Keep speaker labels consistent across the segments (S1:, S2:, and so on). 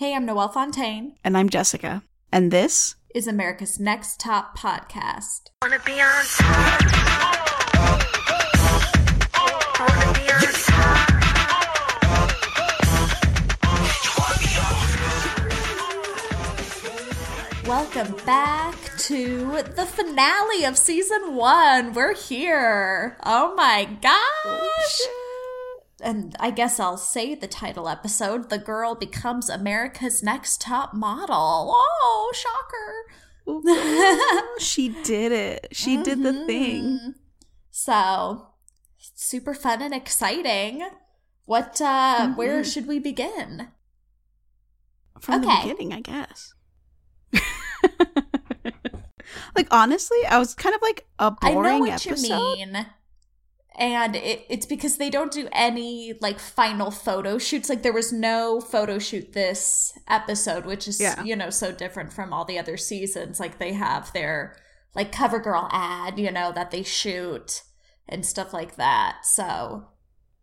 S1: Hey, I'm Noelle Fontaine.
S2: And I'm Jessica. And this
S1: is America's Next Top Podcast.
S3: Wanna be on top. Wanna be on top.
S1: Welcome back to the finale of season one. We're here. Oh my gosh. Oh, and I guess I'll say the title episode The Girl Becomes America's Next Top Model. Oh, shocker.
S2: she did it. She mm-hmm. did the thing.
S1: Mm-hmm. So, super fun and exciting. What, uh, mm-hmm. where should we begin?
S2: From okay. the beginning, I guess. like honestly, I was kind of like a boring I know what episode. you mean.
S1: And it, it's because they don't do any like final photo shoots. Like there was no photo shoot this episode, which is yeah. you know so different from all the other seasons. Like they have their like cover girl ad, you know, that they shoot and stuff like that. So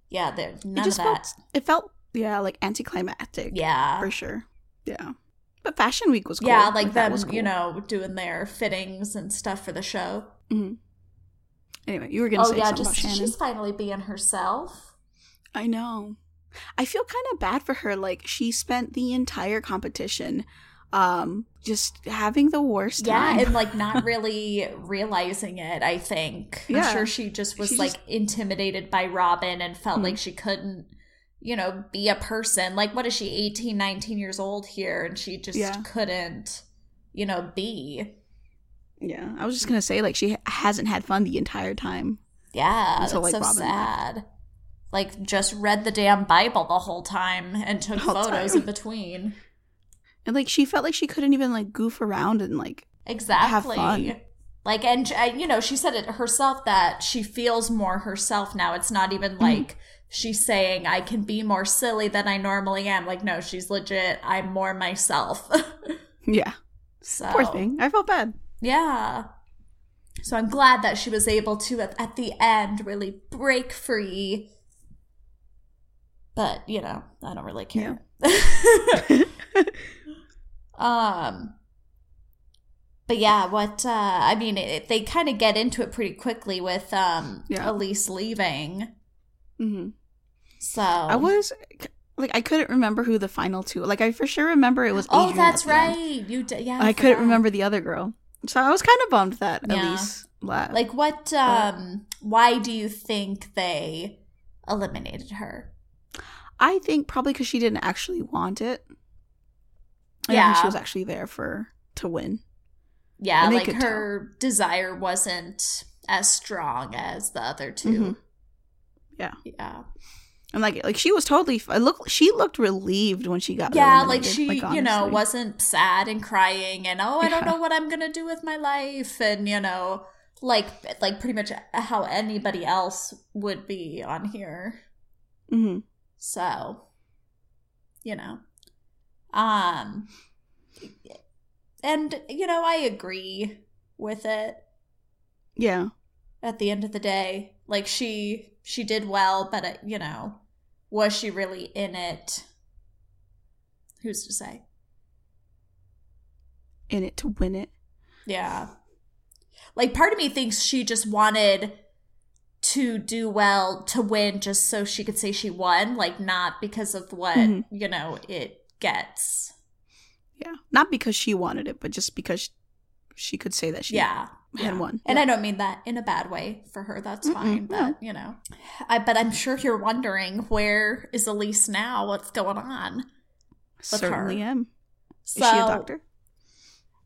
S1: yeah, there none it just of that.
S2: Felt, it felt yeah like anticlimactic.
S1: Yeah,
S2: for sure. Yeah. But Fashion Week was cool.
S1: Yeah, like, like them, cool. you know, doing their fittings and stuff for the show.
S2: Mm-hmm. Anyway, you were going to oh, say yeah, something just, about Shannon.
S1: She's finally being herself.
S2: I know. I feel kind of bad for her. Like she spent the entire competition um just having the worst
S1: time. Yeah, and like not really realizing it, I think. Yeah. I'm sure she just was she like just... intimidated by Robin and felt mm-hmm. like she couldn't you know, be a person. Like, what is she, 18, 19 years old here? And she just yeah. couldn't, you know, be.
S2: Yeah. I was just to say, like, she hasn't had fun the entire time.
S1: Yeah. Until, that's like, so Robin sad. Left. Like, just read the damn Bible the whole time and took photos time. in between.
S2: And, like, she felt like she couldn't even, like, goof around and, like,
S1: exactly.
S2: have fun.
S1: Like, and, you know, she said it herself that she feels more herself now. It's not even mm-hmm. like, mm-hmm she's saying I can be more silly than I normally am. Like, no, she's legit. I'm more myself.
S2: yeah. So poor thing. I felt bad.
S1: Yeah. So I'm glad that she was able to at, at the end really break free. But you know, I don't really care. Yeah. um. But yeah, what uh I mean, it, they kind of get into it pretty quickly with um yeah. Elyse leaving.
S2: Mm-hmm.
S1: So
S2: I was like I couldn't remember who the final two. Like I for sure remember it was.
S1: Oh, that's right. You d- yeah.
S2: I, I couldn't remember the other girl, so I was kind of bummed that yeah. Elyse left.
S1: Like what? um Why do you think they eliminated her?
S2: I think probably because she didn't actually want it. I yeah, she was actually there for to win.
S1: Yeah, like her tell. desire wasn't as strong as the other 2 mm-hmm.
S2: Yeah.
S1: Yeah.
S2: And like like she was totally I look she looked relieved when she got
S1: yeah like she like, you know wasn't sad and crying and oh I don't know what I'm gonna do with my life and you know like like pretty much how anybody else would be on here.
S2: Mm-hmm.
S1: so you know um and you know I agree with it.
S2: Yeah.
S1: At the end of the day like she she did well, but it, uh, you know, was she really in it? Who's to say?
S2: In it to win it.
S1: Yeah. Like part of me thinks she just wanted to do well to win just so she could say she won, like not because of what, mm-hmm. you know, it gets.
S2: Yeah. Not because she wanted it, but just because she could say that she
S1: yeah
S2: had yeah. one.
S1: And yeah. I don't mean that in a bad way for her. That's Mm-mm, fine. But, no. you know, I, but I'm sure you're wondering where is Elyse now? What's going on?
S2: Certainly
S1: her?
S2: am. Is so, she a doctor?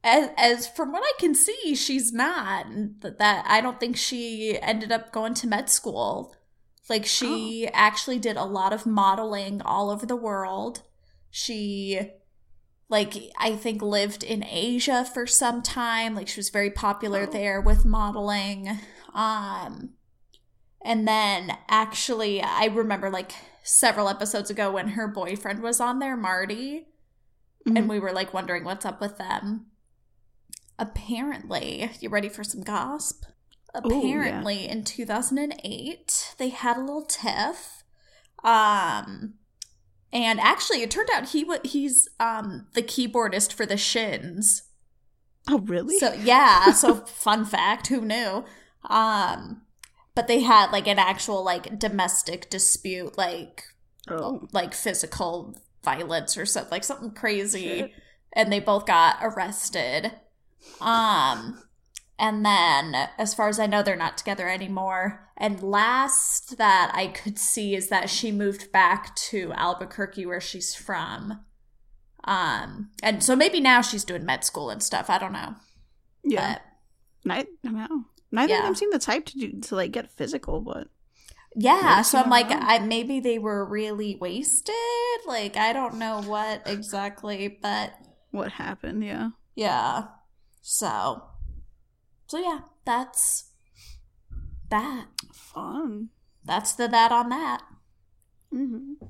S1: As, as from what I can see, she's not. That, that I don't think she ended up going to med school. Like she oh. actually did a lot of modeling all over the world. She like I think lived in Asia for some time. Like she was very popular oh. there with modeling. Um and then actually I remember like several episodes ago when her boyfriend was on there, Marty, mm-hmm. and we were like wondering what's up with them. Apparently, you ready for some gossip? Apparently, Ooh, yeah. in 2008, they had a little tiff. Um, And actually, it turned out he wa he's um the keyboardist for the Shins.
S2: Oh, really?
S1: So yeah, so fun fact, who knew? Um but they had like an actual like domestic dispute, like
S2: oh.
S1: like physical violence or something, like something crazy.
S2: Shit.
S1: And they both got arrested. Um and then as far as I know they're not together anymore. And last that I could see is that she moved back to Albuquerque where she's from. Um and so maybe now she's doing med school and stuff. I don't know.
S2: Yeah.
S1: But
S2: I don't know. Neither
S1: Yeah.
S2: of them seem the type to do to like get physical, but
S1: Yeah, so I'm like. I maybe they were really wasted. Like, I don't know what exactly, but
S2: what happened? Yeah.
S1: yeah. So, so yeah, that's that.
S2: Fun.
S1: That's the that on that.
S2: hmm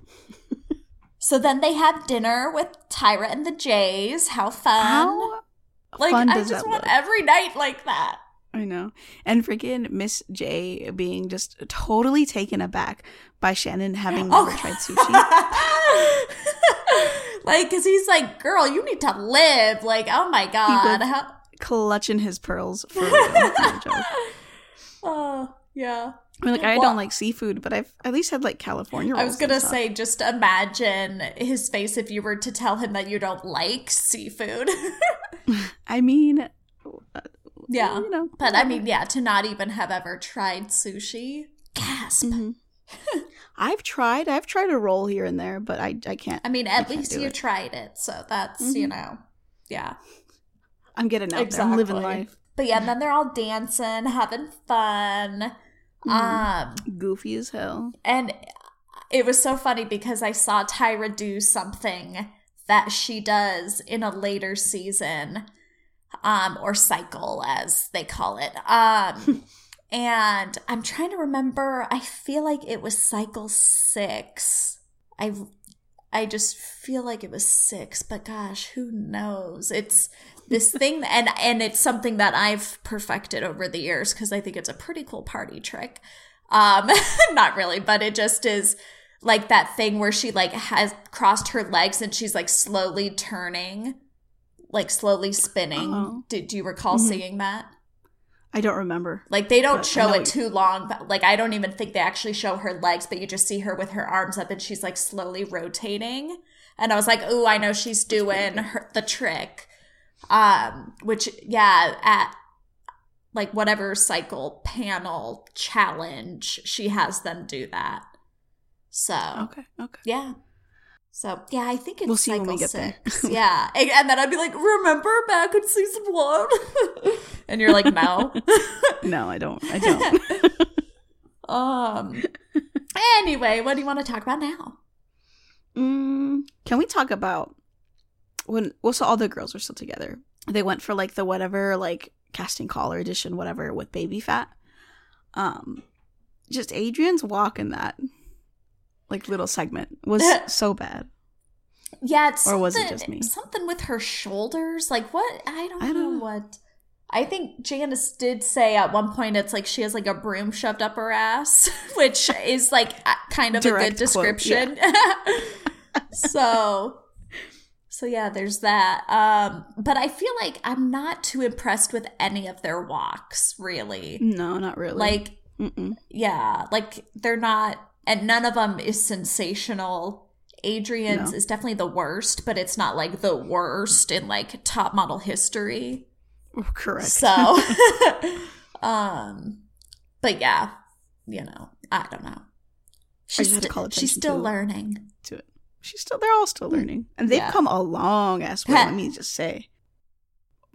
S1: So then they have dinner with Tyra and the Jays. How fun!
S2: How
S1: like,
S2: fun
S1: I just want
S2: look?
S1: every night like that.
S2: I know. And freaking Miss J being just totally taken aback by Shannon having
S1: Oh.
S2: never tried sushi.
S1: like, because he's like, girl, you need to live. Like, oh my god.
S2: was-
S1: How-
S2: Clutching his pearls for
S1: oh, yeah.
S2: I mean, like I
S1: Well-
S2: don't like seafood, but I've at least had like California rolls.
S1: I was gonna say, just imagine his face if you were to tell him that you don't like seafood.
S2: I mean,
S1: yeah.
S2: you know,
S1: But I mean, yeah, to not even have ever tried sushi. Gasp.
S2: Mhm. I've tried. I've tried a roll here and there, but I I can't.
S1: I mean, at
S2: can't
S1: least you
S2: it.
S1: tried it, so that's, you
S2: Mhm.
S1: know, yeah.
S2: I'm getting out there. I'm living life.
S1: But yeah, and then they're all dancing, having fun.
S2: Mhm.
S1: Um,
S2: Goofy as hell.
S1: and it was so funny because I saw Tyra do something that she does in a later season, um, or cycle as they call it. Um, and I'm trying to remember. I feel like it was cycle six. I I just feel like it was six, but gosh, who knows? It's this thing, and and it's something that I've perfected over the years because I think it's a pretty cool party trick. Um, not really, but it just is like that thing where she like has crossed her legs and she's like slowly turning, like slowly spinning.
S2: Oh.
S1: Did do you recall
S2: Mhm.
S1: seeing that?
S2: I don't remember.
S1: Like they don't show it too long, but like I don't even think they actually show her legs, but you just see her with her arms up and she's like slowly rotating. And I was like, "Ooh, I know she's doing her, the trick." Um, which yeah, at like whatever cycle panel challenge, she has them do that. So
S2: Okay. Okay.
S1: yeah. So yeah, I think it's
S2: We'll see when we get there.
S1: yeah, and, and then I'd be like, "Remember back in season one?" and you're like, "No."
S2: No, I don't. I don't.
S1: Um. Anyway, what do you want to talk about now?
S2: Mm, can we talk about when? Well, so all the girls were still together. They went for like the whatever, like casting call or edition, whatever, with Baby Phat. Um, just Adrianne's walk in that like little segment was so bad.
S1: Yeah, it's
S2: Or was it just me?
S1: Something with her shoulders, like what? I don't,
S2: I
S1: know
S2: don't know.
S1: what. I think Janice did say at one point it's like she has like a broom shoved up her ass, which is like kind of a
S2: Direct
S1: good
S2: quote,
S1: description. so, so yeah, there's that. Um, but I feel like I'm not too impressed with any of their walks, really.
S2: No, not really.
S1: Like
S2: Mm-mm.
S1: yeah, like they're not, and none of them is sensational. Adrianne's
S2: No.
S1: is definitely the worst, but it's not like the worst in like top model history.
S2: correct.
S1: So, um, but yeah, you know, I don't know. She's,
S2: just had to
S1: st-
S2: call
S1: she's still learning.
S2: to it. She's still. They're all still learning, and they've.
S1: Yeah.
S2: come a long ass way. let me just say.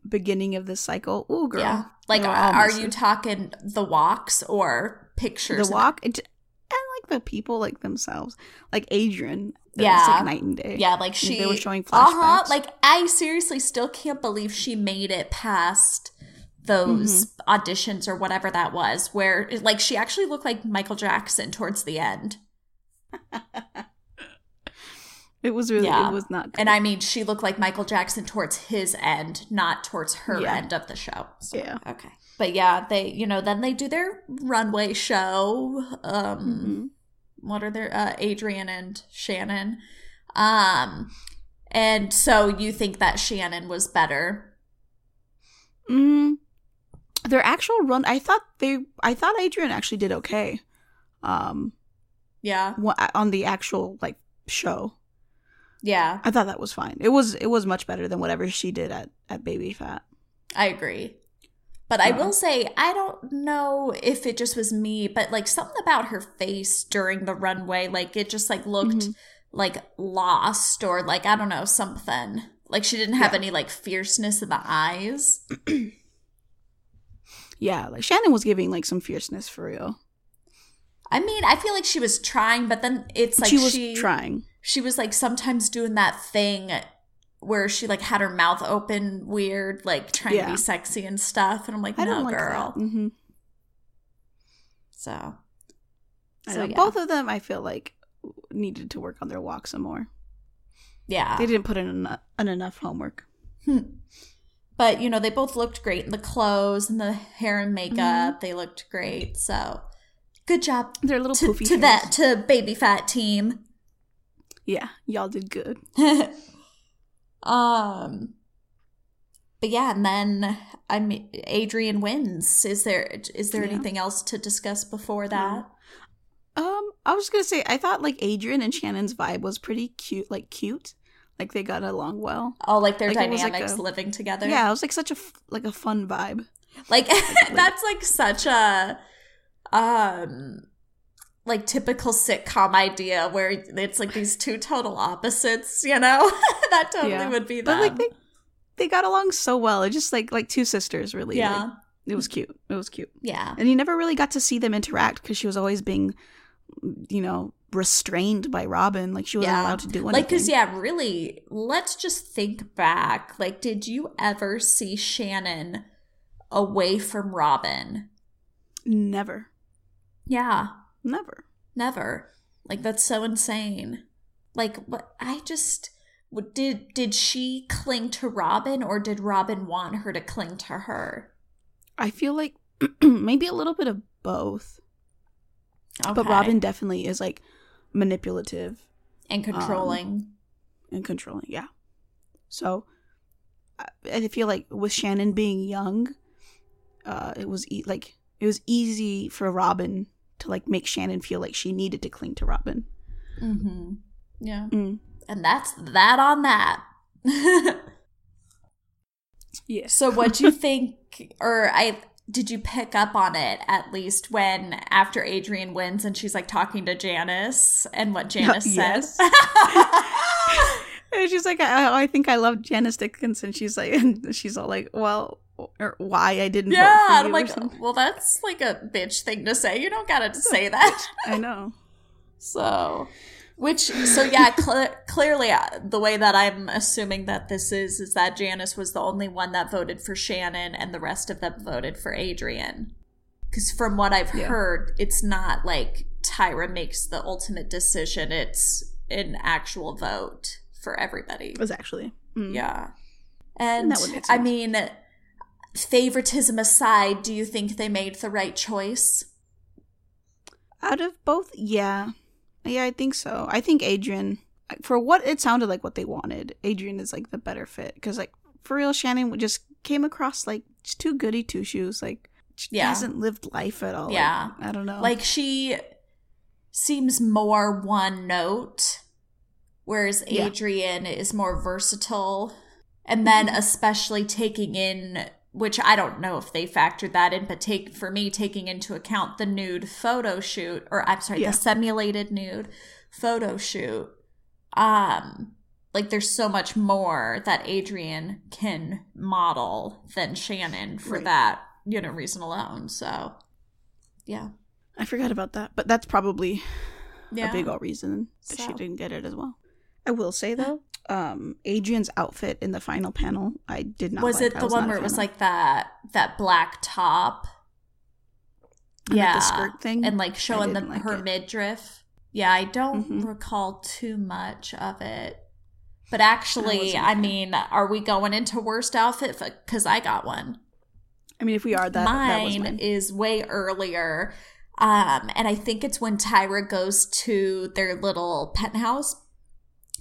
S2: Beginning of this cycle. Ooh, girl.
S1: Yeah, like
S2: They're
S1: are, are you talking the walks or pictures?
S2: the walk and, and like the people like themselves like adrianne it was
S1: Yeah.
S2: like night and day
S1: Yeah, like she.
S2: they were showing
S1: Uh
S2: flashbacks
S1: huh. Like I seriously still can't believe she made it past those
S2: Mm-hmm.
S1: auditions or whatever that was, where like she actually looked like Michael Jackson towards the end.
S2: it was really
S1: Yeah.
S2: it was not good.
S1: And I mean, she looked like Michael Jackson towards his end, not towards her
S2: Yeah.
S1: end of the show. So,
S2: Yeah.
S1: Okay. But yeah, they, you know, then they do their runway show. Um,
S2: Mhm.
S1: what are their, uh, Adrianne and Shannon. Um, and so you think that Shannon was better?
S2: Mm, their actual run, I thought they, I thought Adrianne actually did okay. Um,
S1: Yeah.
S2: on the actual like show,
S1: Yeah,
S2: I thought that was fine. It was, it was much better than whatever she did at at Baby Phat.
S1: I agree. But I
S2: Uh-huh.
S1: will say, I don't know if it just was me, but like something about her face during the runway, like it just like looked
S2: Mhm.
S1: like lost or like, I don't know, something. Like she didn't have
S2: Yeah.
S1: any like fierceness in the eyes.
S2: Yeah, like Shannon was giving like some fierceness for real.
S1: I mean, I feel like she was trying, but then it's like
S2: she was
S1: she
S2: trying.
S1: She was like sometimes doing that thing where she like had her mouth open weird, like trying to be sexy and stuff. And I'm like, no,
S2: like
S1: girl.
S2: that. hmm
S1: So, so yeah.
S2: Both of them, I feel like, needed to work on their walk some more.
S1: yeah.
S2: They didn't put in enough, in enough homework.
S1: Hmm. But you know, they both looked great in the clothes and the hair and makeup.
S2: Mm-hmm.
S1: They looked great. So, good job
S2: Their little
S1: to,
S2: poofy
S1: to
S2: hairs.
S1: that to Baby Phat team.
S2: Yeah, y'all did good.
S1: um. But yeah, and then I mean, Adrianne wins. Is there is there
S2: Yeah.
S1: anything else to discuss before that?
S2: Um, I was gonna say I thought like Adrianne and Shannon's vibe was pretty cute, like cute, like they got along well.
S1: Oh, like their
S2: Like, was like
S1: dynamics
S2: a-
S1: living together.
S2: Yeah, it was like such a f- like a fun vibe.
S1: like that's like such a um like typical sitcom idea where it's like these two total opposites you know that totally
S2: Yeah.
S1: would be them
S2: But like they they got along so well. It just like like two sisters really.
S1: yeah
S2: like, it was cute. It was cute.
S1: yeah
S2: And you never really got to see them interact because she was always being, you know, restrained by Robin. Like she wasn't
S1: Yeah.
S2: allowed to do anything.
S1: like because yeah really let's just think back like did you ever see shannon away from robin
S2: never,
S1: yeah
S2: never.
S1: Never. Like that's so insane. Like what I just what- did did she cling to Robin or did Robin want her to cling to her?
S2: I feel like maybe a little bit of both. But Robin definitely is like manipulative
S1: and controlling.
S2: and controlling. Yeah. So I I feel like with Shannon being young, uh, it was e- like it was easy for Robin to like make Shannon feel like she needed to cling to Robin.
S1: mm-hmm. Yeah.
S2: Mm.
S1: And that's that on that.
S2: yeah.
S1: so what do you think or I did you pick up on it at least when after Adrianne wins and she's like talking to Janice and what Janice
S2: Yes.
S1: says?
S2: And she's like, I, I think I love Janice Dickinson. She's like, and she's all like, well, or why I didn't vote
S1: yeah, and I'm like, well, that's like a bitch thing to say. You don't gotta say that.
S2: I know.
S1: So, which, so yeah, cl- clearly uh, the way that I'm assuming that this is, is that Janice was the only one that voted for Shannon and the rest of them voted for Adrianne. Because from what I've
S2: Yeah.
S1: heard, it's not like Tyra makes the ultimate decision, it's an actual vote for everybody.
S2: It was actually. mm.
S1: Yeah. And
S2: That would make
S1: I mean, favoritism aside, do you think they made the right choice?
S2: Out of both, yeah. Yeah, I think so. I think Adrianne, for what it sounded like what they wanted, Adrianne is like the better fit. Because, like, for real, Shannon just came across like too goody two shoes. Like, she
S1: Yeah.
S2: hasn't lived life at all. Like,
S1: Yeah.
S2: I don't know.
S1: Like she seems more one note, whereas
S2: Yeah.
S1: Adrianne is more versatile. And then
S2: Mm-hmm.
S1: especially taking in which I don't know if they factored that in, but take for me taking into account the nude photo shoot, or I'm sorry,
S2: Yeah.
S1: the simulated nude photo shoot. Um, like there's so much more that Adrianne can model than Shannon for
S2: Right.
S1: that, you know, reason alone. So, yeah,
S2: I forgot about that. But that's probably
S1: yeah,
S2: a big old reason that she didn't get it as well. I will say though, um, Adrianne's outfit in the final panel, I did not.
S1: was
S2: like.
S1: it the one where it was like that that black top?
S2: And, like,
S1: yeah,
S2: the skirt thing,
S1: and like showing the
S2: like
S1: her
S2: it.
S1: midriff. Yeah, I don't
S2: Mhm.
S1: recall too much of it. But actually, I mean, are we going into worst outfit? Because I got one.
S2: I mean, if we are that, that was
S1: mine
S2: mine.
S1: is way earlier. Um, and I think it's when Tyra goes to their little penthouse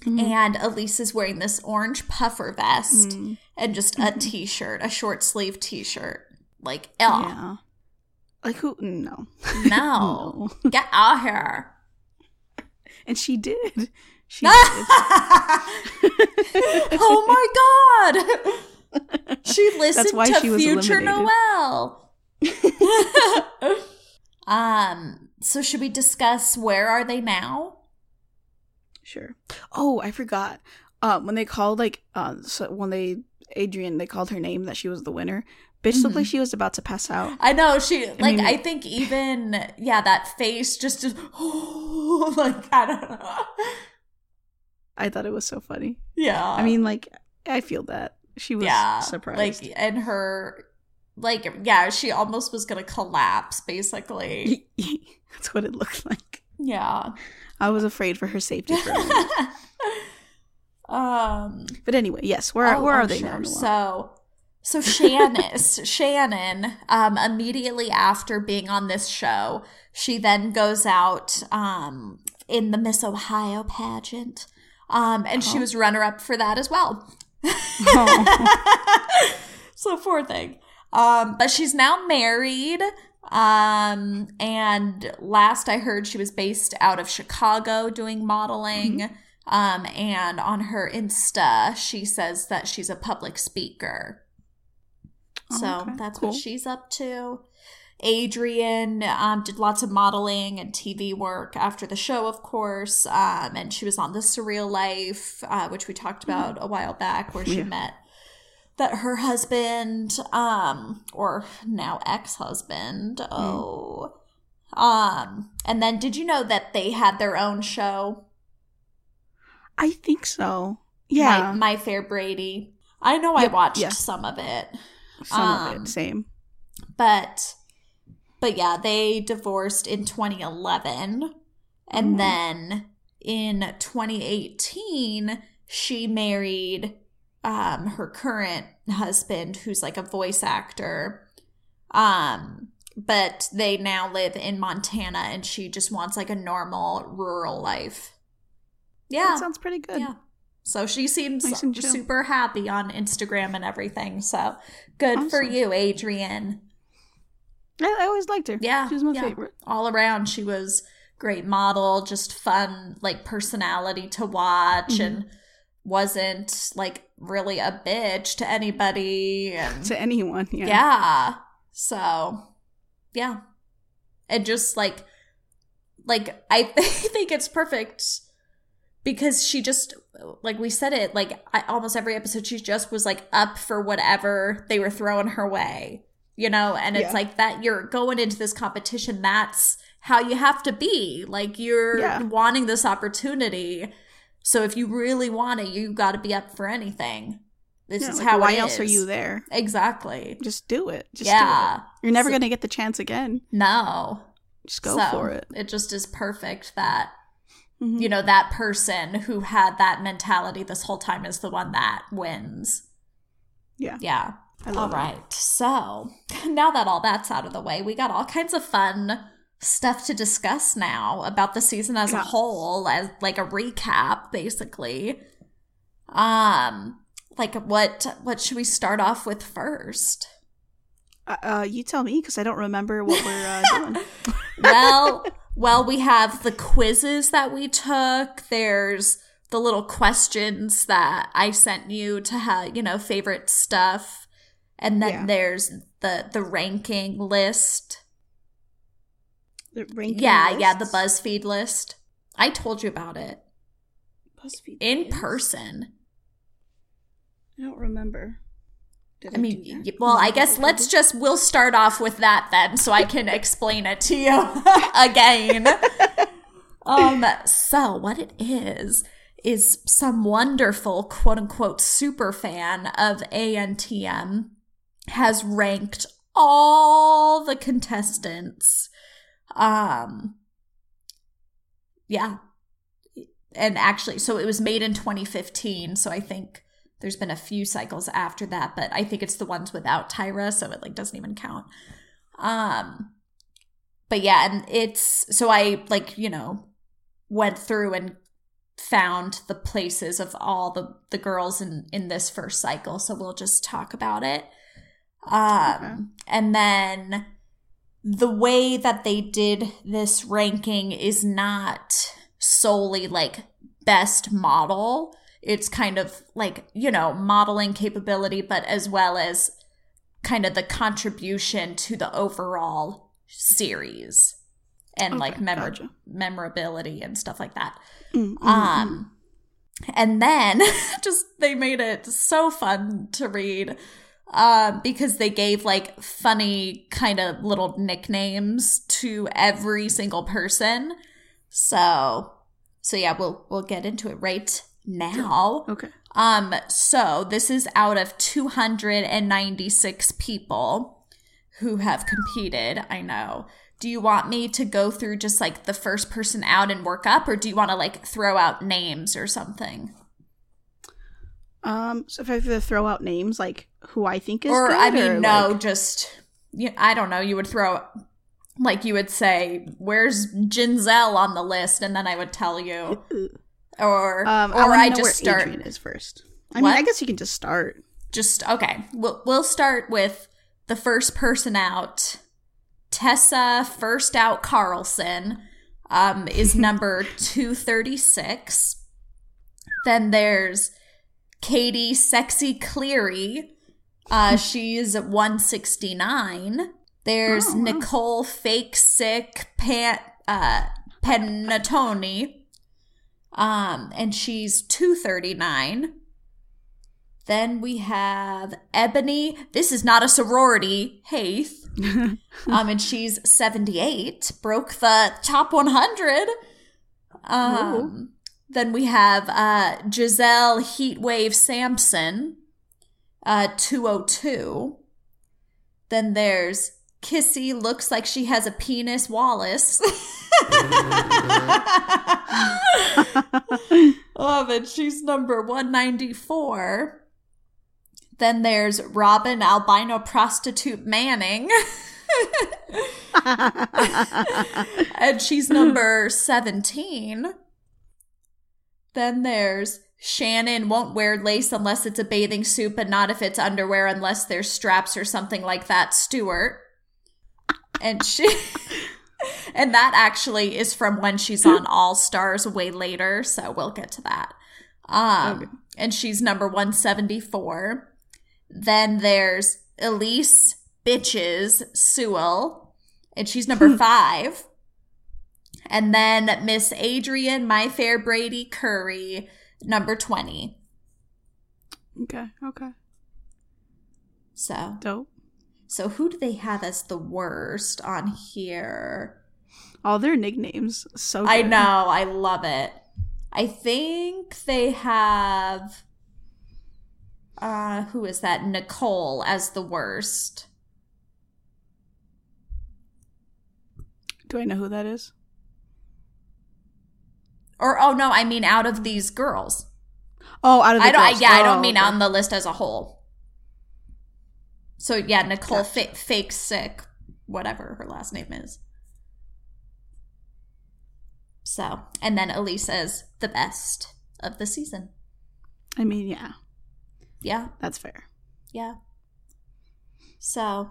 S2: Mhm.
S1: and Elyse is wearing this orange puffer vest
S2: Mm.
S1: and just a t-shirt, a short sleeve t-shirt. Like, oh
S2: Yeah. Like who? No.
S1: no, get out here.
S2: And she did. She did.
S1: oh my god! She listened That's
S2: why
S1: to
S2: she was
S1: Future
S2: eliminated.
S1: Noelle. um. So should we discuss where are they now?
S2: Sure. Oh, I forgot. Um, when they called like uh, so when they Adrianne, they called her name that she was the winner. Bitch looked
S1: Mhm.
S2: like she was about to pass out.
S1: I know she like.
S2: mean-
S1: I think even yeah, that face just is like I don't know.
S2: I thought it was so funny.
S1: Yeah,
S2: I mean, like I feel that she was
S1: yeah,
S2: surprised.
S1: Like and her, like yeah, she almost was gonna collapse basically.
S2: That's what it looked like.
S1: yeah.
S2: I was afraid for her safety for a minute.
S1: um.
S2: But anyway, yes. Where
S1: Oh,
S2: where are they
S1: sure.
S2: now?
S1: So, so Shannon, Shannon, um, immediately after being on this show, she then goes out um, in the Miss Ohio pageant, um, and she
S2: Oh.
S1: was runner up for that as well.
S2: Oh.
S1: so poor thing. Um, but she's now married. Um, and last I heard, she was based out of Chicago doing modeling. Um, and on her Insta, she says that she's a public speaker.
S2: Oh,
S1: So
S2: okay.
S1: that's
S2: Cool.
S1: what she's up to. Adrianne um, did lots of modeling and TV work after the show, of course. Um, and she was on The Surreal Life, uh, which we talked about a while back, where she
S2: Mm-hmm. Yeah.
S1: met that her husband, um, or now ex husband,
S2: Mm.
S1: oh. Um, and then did you know that they had their own show?
S2: I think so. Yeah.
S1: My, My Fair Brady. I know I watched
S2: yeah.
S1: some of it.
S2: Some of
S1: um,
S2: it. Same.
S1: but but yeah they divorced in 2011 and
S2: Mhm.
S1: then in 2018 she married um her current husband who's like a voice actor um but they now live in Montana and she just wants like a normal rural life yeah
S2: That sounds pretty good.
S1: yeah. So she seems
S2: Nice
S1: super happy on Instagram and everything. So good for you, Adrianne.
S2: I, I always liked her.
S1: Yeah,
S2: She was my
S1: yeah.
S2: favorite.
S1: All around, she was great model, just fun, like personality to watch,
S2: Mhm.
S1: and wasn't like really a bitch to anybody. And
S2: To anyone. Yeah.
S1: yeah. So, yeah. And just like, like, I think it's perfect because she just, like we said it, like, I, almost every episode, she just was like up for whatever they were throwing her way, you know? And it's
S2: Yeah.
S1: like that you're going into this competition, that's how you have to be. Like, you're
S2: Yeah.
S1: wanting this opportunity. So if you really want it, you got to be up for anything. This
S2: Yeah,
S1: is
S2: like,
S1: how
S2: why else are you there?
S1: Exactly.
S2: Just do it. Just
S1: yeah.
S2: do it. You're never
S1: So-
S2: gonna get the chance again.
S1: No.
S2: Just go
S1: So,
S2: for it.
S1: It just is perfect that,
S2: Mhm.
S1: you know, that person who had that mentality this whole time is the one that wins.
S2: Yeah.
S1: Yeah. All
S2: love it.
S1: right. So now that all that's out of the way, we got all kinds of fun stuff to discuss now about the season as a whole, as like a recap, basically. Um, like what what should we start off with first?
S2: Uh, uh, you tell me because I don't remember what we're uh, doing.
S1: well, well, we have the quizzes that we took. There's the little questions that I sent you to have, you know, favorite stuff. And then
S2: Yeah.
S1: there's the the ranking list.
S2: The ranking
S1: yeah, yeah, the? BuzzFeed list. I told you about it
S2: BuzzFeed
S1: in
S2: quiz?
S1: person.
S2: I don't remember. Did
S1: I mean,
S2: do that?
S1: well, I guess let's just we'll start off with that then, so I can explain it to you again. um, so what it is is some wonderful quote unquote super fan of ANTM has ranked all the contestants. Um, yeah, and actually, so it was made in 2015, so I think there's been a few cycles after that, but I think it's the ones without Tyra, so it like doesn't even count. Um but yeah, and it's so I like, you know, went through and found the places of all the the girls in in this first cycle, so we'll just talk about it. Um, and then the way that they did this ranking is not solely like best model. It's kind of like, you know, modeling capability, but as well as kind of the contribution to the overall series and
S2: Okay,
S1: like memor-
S2: gotcha.
S1: memorability and stuff like that.
S2: Mm, mm,
S1: Um, and then just they made it so fun to read um, because they gave like funny kind of little nicknames to every single person. So, so yeah, we'll we'll get into it right now.
S2: okay.
S1: Um, so this is out of 296 people who have competed. I know. Do you want me to go through just like the first person out and work up, or do you want to like throw out names or something?
S2: Um, so if I have to throw out names, like who I think is
S1: or
S2: good,
S1: I mean,
S2: or,
S1: no,
S2: like-
S1: just you, I don't know. You would throw like you would say, "Where's Ginzel on the list?" and then I would tell you, or
S2: um,
S1: or
S2: I,
S1: I just start
S2: Adrianne is first. I
S1: What?
S2: mean, I guess you can just start.
S1: just okay. We'll we'll start with the first person out. Tessa first out Carlson um, is number two thirty six. Then there's Katie Sexy Cleary. Uh, she's one sixty nine. There's
S2: Oh, wow.
S1: Nicole Fake Sick Pan uh, Panattoni. Um, and she's two thirty nine. Then we have Ebony. This is not a sorority. Haith. um, and she's 78. Broke the top 100. Um, then we have uh, Giselle Heatwave Samson, uh, 202. Then there's Kissy, looks like she has a penis, Wallace. Love it. She's number 194. Then there's Robin Albino Prostitute Manning. and she's number 17. Then there's Shannon won't wear lace unless it's a bathing suit, but not if it's underwear unless there's straps or something like that, Stewart. And she and that actually is from when she's on All Stars way later, so we'll get to that. Um
S2: Okay.
S1: and she's number 174. Then there's Elyse Bitches Sewell, and she's number five. And then Miss Adrianne My Fair Brady Curry, number 20.
S2: okay, okay,
S1: So,
S2: dope.
S1: so who do they have as the worst on here?
S2: All their nicknames, so good.
S1: I know, I love it. I think they have uh who is that? Nicole as the worst.
S2: Do I know who that is?
S1: Or oh no, I mean out of these girls.
S2: Oh, out of the
S1: I don't. I,
S2: girls.
S1: yeah, I
S2: Oh,
S1: don't mean
S2: okay.
S1: on the list as a whole. So yeah, Nicole
S2: Gotcha.
S1: fa- fake sick, whatever her last name is. So and then Elyse's the best of the season.
S2: I mean, yeah,
S1: Yeah,
S2: that's fair.
S1: yeah. So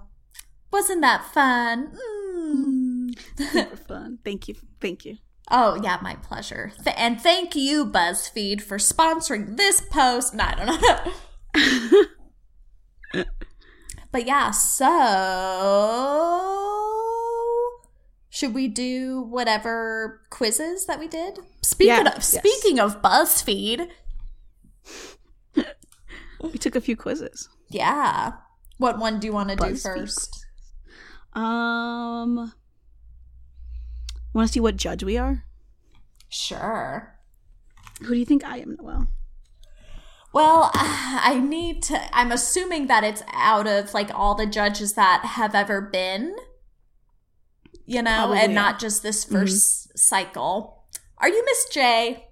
S1: wasn't that fun? Mm.
S2: Super fun. Thank you, thank you.
S1: Oh yeah, my pleasure. Th- and thank you, BuzzFeed, for sponsoring this post. No, I don't know. but yeah, so should we do whatever quizzes that we did? Speaking
S2: Yeah,
S1: of
S2: yes.
S1: speaking of BuzzFeed,
S2: We took a few quizzes.
S1: yeah. What one do you want to do first?
S2: Um, want to see what judge we are?
S1: Sure.
S2: Who do you think I am, Noelle?
S1: Well, I need to. I'm assuming that it's out of like all the judges that have ever been, you know,
S2: Probably,
S1: and not just this mm-hmm. 1st cycle. Are you Miss J?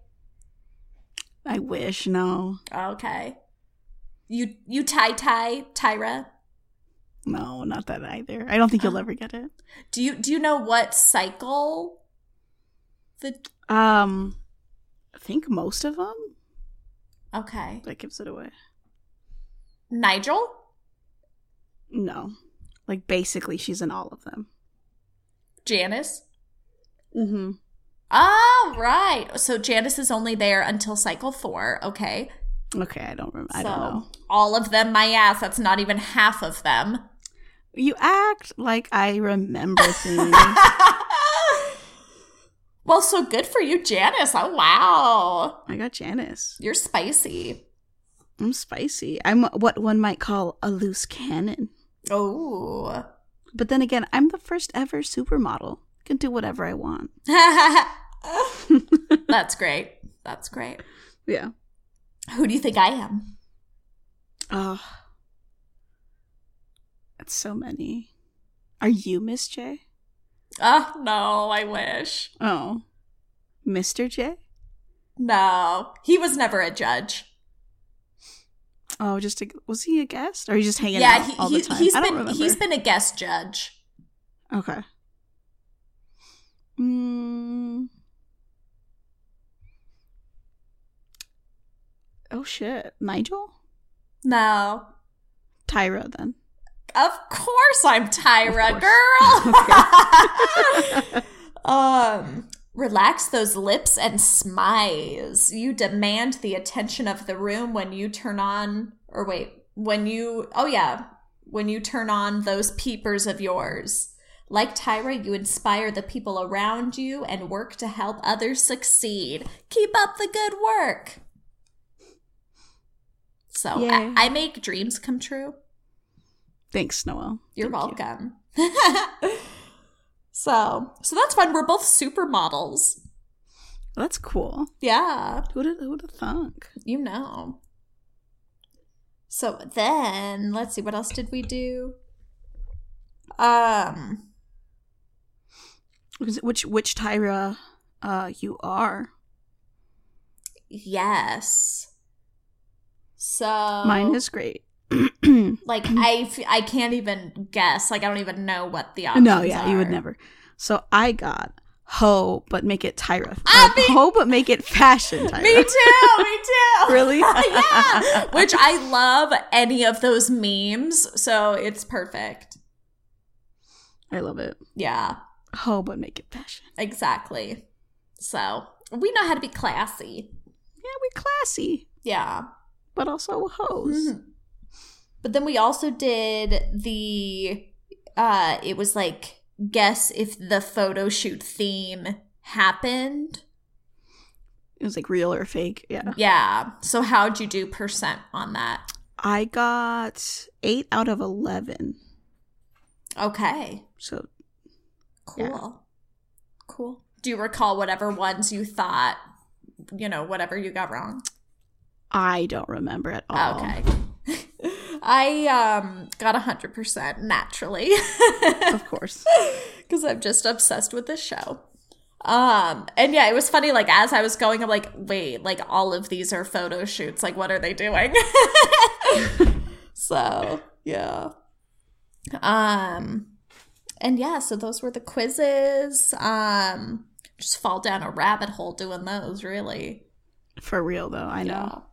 S2: I wish no,
S1: Okay. You you tie tie Tyra.
S2: No, not that either. I don't think you'll ever get it.
S1: Do you do you know what cycle? The
S2: Um, I think most of them.
S1: Okay.
S2: That gives it away.
S1: Nigel?
S2: No, like basically, she's in all of them.
S1: Janice?
S2: Mm-hmm.
S1: Oh, right. So Janice is only there until cycle four. Okay.
S2: Okay, I don't remember. I
S1: so
S2: don't know.
S1: all of them, my ass. That's not even half of them.
S2: You act like I remember things.
S1: well, so good for you, Janice. Oh, wow.
S2: I got Janice.
S1: You're spicy.
S2: I'm spicy. I'm what one might call a loose cannon.
S1: Oh.
S2: But then again, I'm the first ever supermodel. Can do whatever I want.
S1: That's great. That's great.
S2: Yeah.
S1: Who do you think I am?
S2: Oh. That's so many. Are you Miss J?
S1: Oh, no, I wish.
S2: Oh. Mr. J?
S1: No, he was never a judge.
S2: Oh, just a, was he a guest? Or are you just hanging
S1: yeah,
S2: out
S1: he,
S2: all
S1: he,
S2: the time?
S1: he's
S2: I
S1: been
S2: remember.
S1: he's been a guest judge.
S2: Okay. Mm. Oh shit. Nigel?
S1: No,
S2: Tyra then.
S1: Of course I'm Tyra,
S2: Of
S1: girl. um, relax those lips and smize. You demand the attention of the room when you turn on, or wait, when you, oh yeah, when you turn on those peepers of yours. Like Tyra, you inspire the people around you and work to help others succeed. Keep up the good work. So I, I make dreams come true.
S2: Thanks, Noelle.
S1: You're
S2: Thank you.
S1: welcome. so, so that's fun. We're both supermodels.
S2: That's cool.
S1: Yeah,
S2: Who'd have, who'd have thunk?
S1: you know. So then, let's see what else did we do? Um,
S2: Which which Tyra uh you are?
S1: yes. So
S2: Mine is great.
S1: like I I can't even guess. Like I don't even know what the options are
S2: no, yeah, you would never. So I got ho, but make it Tyra.
S1: Ah,
S2: Or
S1: me-
S2: ho, but make it fashion Tyra.
S1: Me too. Me too.
S2: Really?
S1: yeah. Which I love any of those memes. So it's perfect.
S2: I love it.
S1: Yeah,
S2: Ho, but make it fashion.
S1: exactly. So we know how to be classy.
S2: Yeah, we classy,
S1: Yeah.
S2: but also hoes.
S1: Mhm. But then we also did the uh it was like guess if the photo shoot theme happened.
S2: It was like real or fake. Yeah.
S1: Yeah. So how'd you do percent on that?
S2: I got eight out of eleven.
S1: Okay.
S2: So
S1: Cool.
S2: Yeah.
S1: Cool. Do you recall whatever ones you thought, you know, whatever you got wrong?
S2: I don't remember at all.
S1: Okay. I um got 100% naturally
S2: Of course.
S1: cuz I'm just obsessed with this show. Um and yeah, it was funny like as I was going I'm like, wait, like all of these are photo shoots. Like what are they doing? so, yeah. Um and yeah, so those were the quizzes. Um just fall down a rabbit hole doing those, really.
S2: For real though, I know.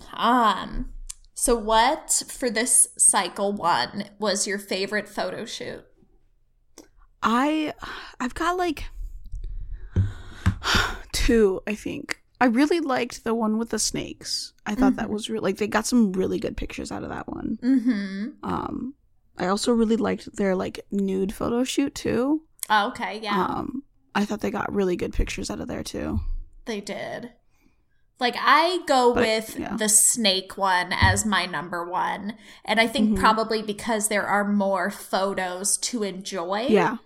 S1: Yeah. Um so what for this cycle one was your favorite photo shoot?
S2: I I've got like two, I think. I really liked the one with the snakes. I thought that
S1: Mhm.
S2: was really like they got some really good pictures out of that one.
S1: Mm-hmm.
S2: Um I also really liked their like nude photo shoot too.
S1: Oh, okay, yeah.
S2: Um I thought they got really good pictures out of there too.
S1: They did. Like I go
S2: But,
S1: with
S2: yeah.
S1: the snake one as my number one. And I think
S2: Mhm.
S1: probably because there are more photos to enjoy
S2: Yeah.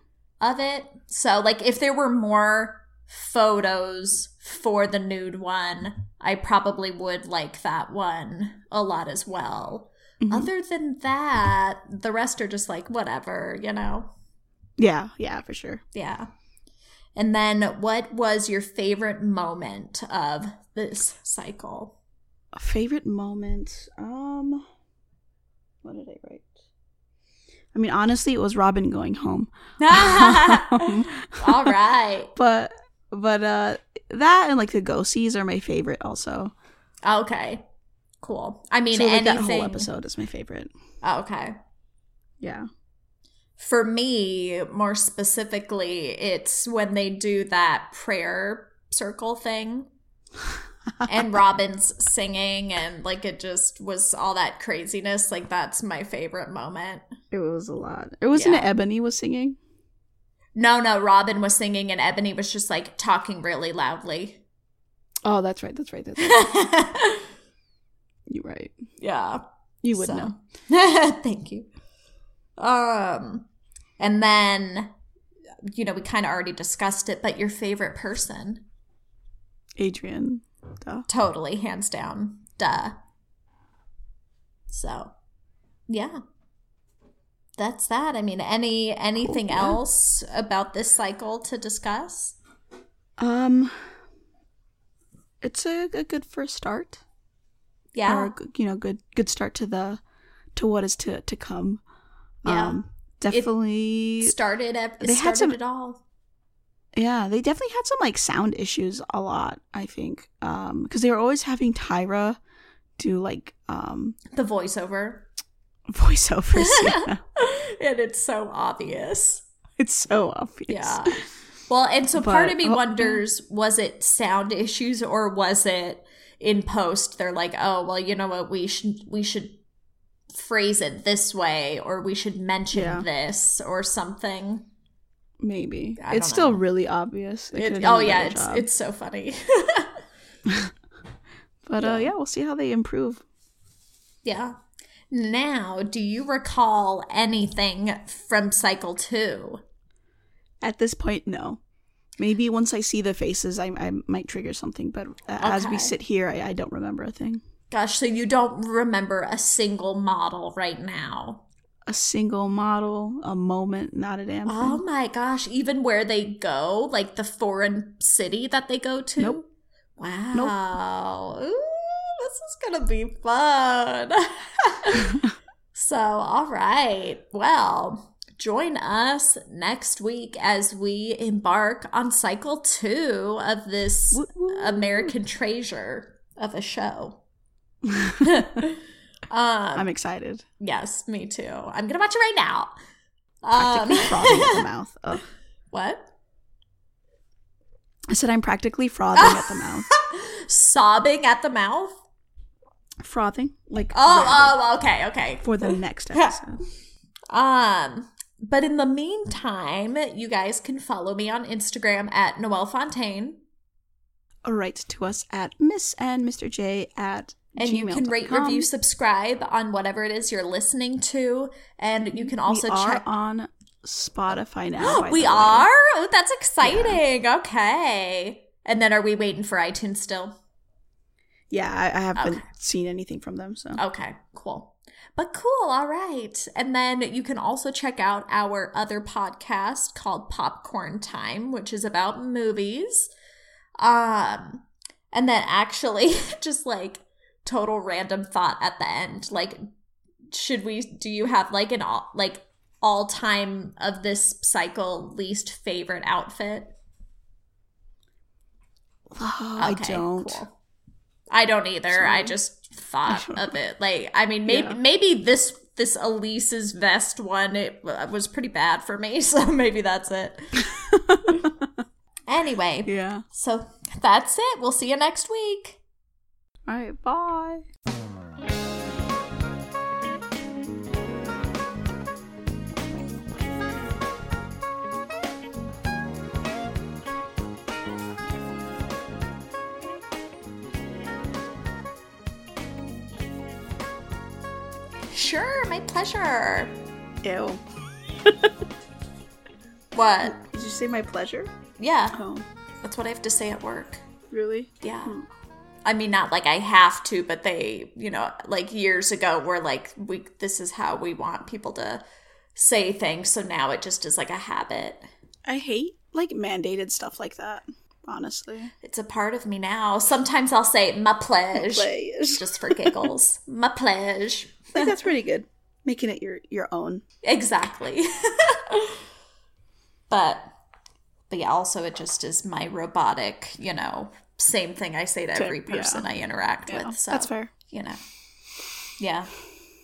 S1: of it. So like if there were more photos for the nude one, I probably would like that one a lot as well.
S2: Mhm.
S1: Other than that, the rest are just like whatever, you know.
S2: Yeah, yeah, for sure.
S1: Yeah. And then what was your favorite moment of this cycle?
S2: A favorite moment. Um what did I write? I mean, honestly, it was Robin going home. Um,
S1: All right.
S2: but but uh that and like the ghosties are my favorite also.
S1: Okay. Cool. I mean
S2: so like that whole episode is my favorite.
S1: Okay.
S2: Yeah.
S1: For me, more specifically, it's when they do that prayer circle thing and Robin's singing and like it just was all that craziness. Like that's my favorite moment.
S2: It was a lot. It wasn't
S1: Yeah.
S2: Ebony was singing.
S1: No, no, Robin was singing and Ebony was just like talking really loudly.
S2: Oh, that's right. That's right. That's right. You're right.
S1: yeah.
S2: You would
S1: So-
S2: know.
S1: Thank you. Um, and then, you know, we kind of already discussed it, but your favorite person,
S2: Adrianne. Duh.
S1: totally, hands down, duh. So, yeah, that's that. I mean, any anything
S2: Cool,
S1: else about this cycle to discuss?
S2: Um, it's a, a good first start. Or
S1: Yeah,
S2: a good- you know, good good start to the to what is to to come.
S1: Yeah.
S2: Um, definitely.
S1: started. ev- It
S2: They had
S1: started
S2: some-
S1: it all.
S2: yeah, they definitely had some like sound issues a lot. I think um because they were always having Tyra do like um
S1: The voiceover,
S2: voiceovers. yeah.
S1: and it's so obvious.
S2: It's so obvious.
S1: Yeah. Well, and so part of me
S2: oh,
S1: wonders was it sound issues or was it in post they're like, "Oh, well, you know what? We should we should phrase it this way or we should mention
S2: Yeah.
S1: this or something."
S2: Maybe
S1: I
S2: it's still really obvious.
S1: It- oh yeah, it's
S2: job.
S1: it's so funny.
S2: But
S1: yeah.
S2: uh, yeah, we'll see how they improve.
S1: yeah. Now, do you recall anything from cycle 2?
S2: At this point, no. Maybe once I see the faces, I, I might trigger something. But uh, as we sit here, I, I don't remember a thing.
S1: Gosh, so you don't remember a single model right now.
S2: A single model, a moment, not a damn thing.
S1: Oh my gosh, even where they go, like the foreign city that they go to?
S2: Nope.
S1: Wow. Ooh, this is going to be fun. so, all right. Well, join us next week as we embark on cycle two of this. American treasure of a show. um,
S2: I'm excited.
S1: yes, me too. I'm going to watch it right now.
S2: Practically
S1: Um,
S2: frothing at the mouth. Ugh.
S1: what?
S2: I said I'm practically frothing at the mouth.
S1: Sobbing at the mouth?
S2: Frothing, like
S1: Oh, oh, okay, okay.
S2: for the next episode.
S1: Um, but in the meantime, you guys can follow me on Instagram at Noelle Fontaine.
S2: Or write to us at Miss and Mr. J at
S1: And you can rate, review, subscribe on whatever it is you're listening to. And you can also check.
S2: on Spotify now.
S1: we are? Oh, that's exciting. Okay. And then are we waiting for iTunes still?
S2: Yeah, I, I haven't
S1: Okay.
S2: seen anything from them. So
S1: Okay, cool. But cool, all right. And then you can also check out our other podcast called Popcorn Time, which is about movies. Um and then actually just like total random thought at the end. Like should we do you have like an all like all time of this cycle least favorite outfit?
S2: Oh, I don't.
S1: cool. I don't either. I just thought
S2: don't
S1: of it. Like, I mean, maybe
S2: Yeah.
S1: maybe this this Elyse's vest one it was pretty bad for me, so maybe that's it. Anyway,
S2: yeah.
S1: so that's it. We'll see you next week.
S2: All right. Bye.
S1: Sure, my pleasure.
S2: Ew.
S1: What?
S2: Did you say my pleasure?
S1: Yeah,
S2: Oh,
S1: that's what I have to say at work.
S2: really?
S1: Yeah.
S2: Hmm.
S1: I mean, not like I have to, but they, you know, like years ago, were like, we, this is how we want people to say things. So now it just is like a habit.
S2: I hate like mandated stuff like that. Honestly.
S1: It's a part of me now. Sometimes I'll say my pleasure, just for giggles. my pleasure.
S2: I think that's pretty good. Making it your your own.
S1: Exactly. but but yeah, also it just is my robotic, you know, same thing I say to every
S2: yeah.
S1: person I interact
S2: Yeah,
S1: with. So
S2: that's fair.
S1: You know, yeah.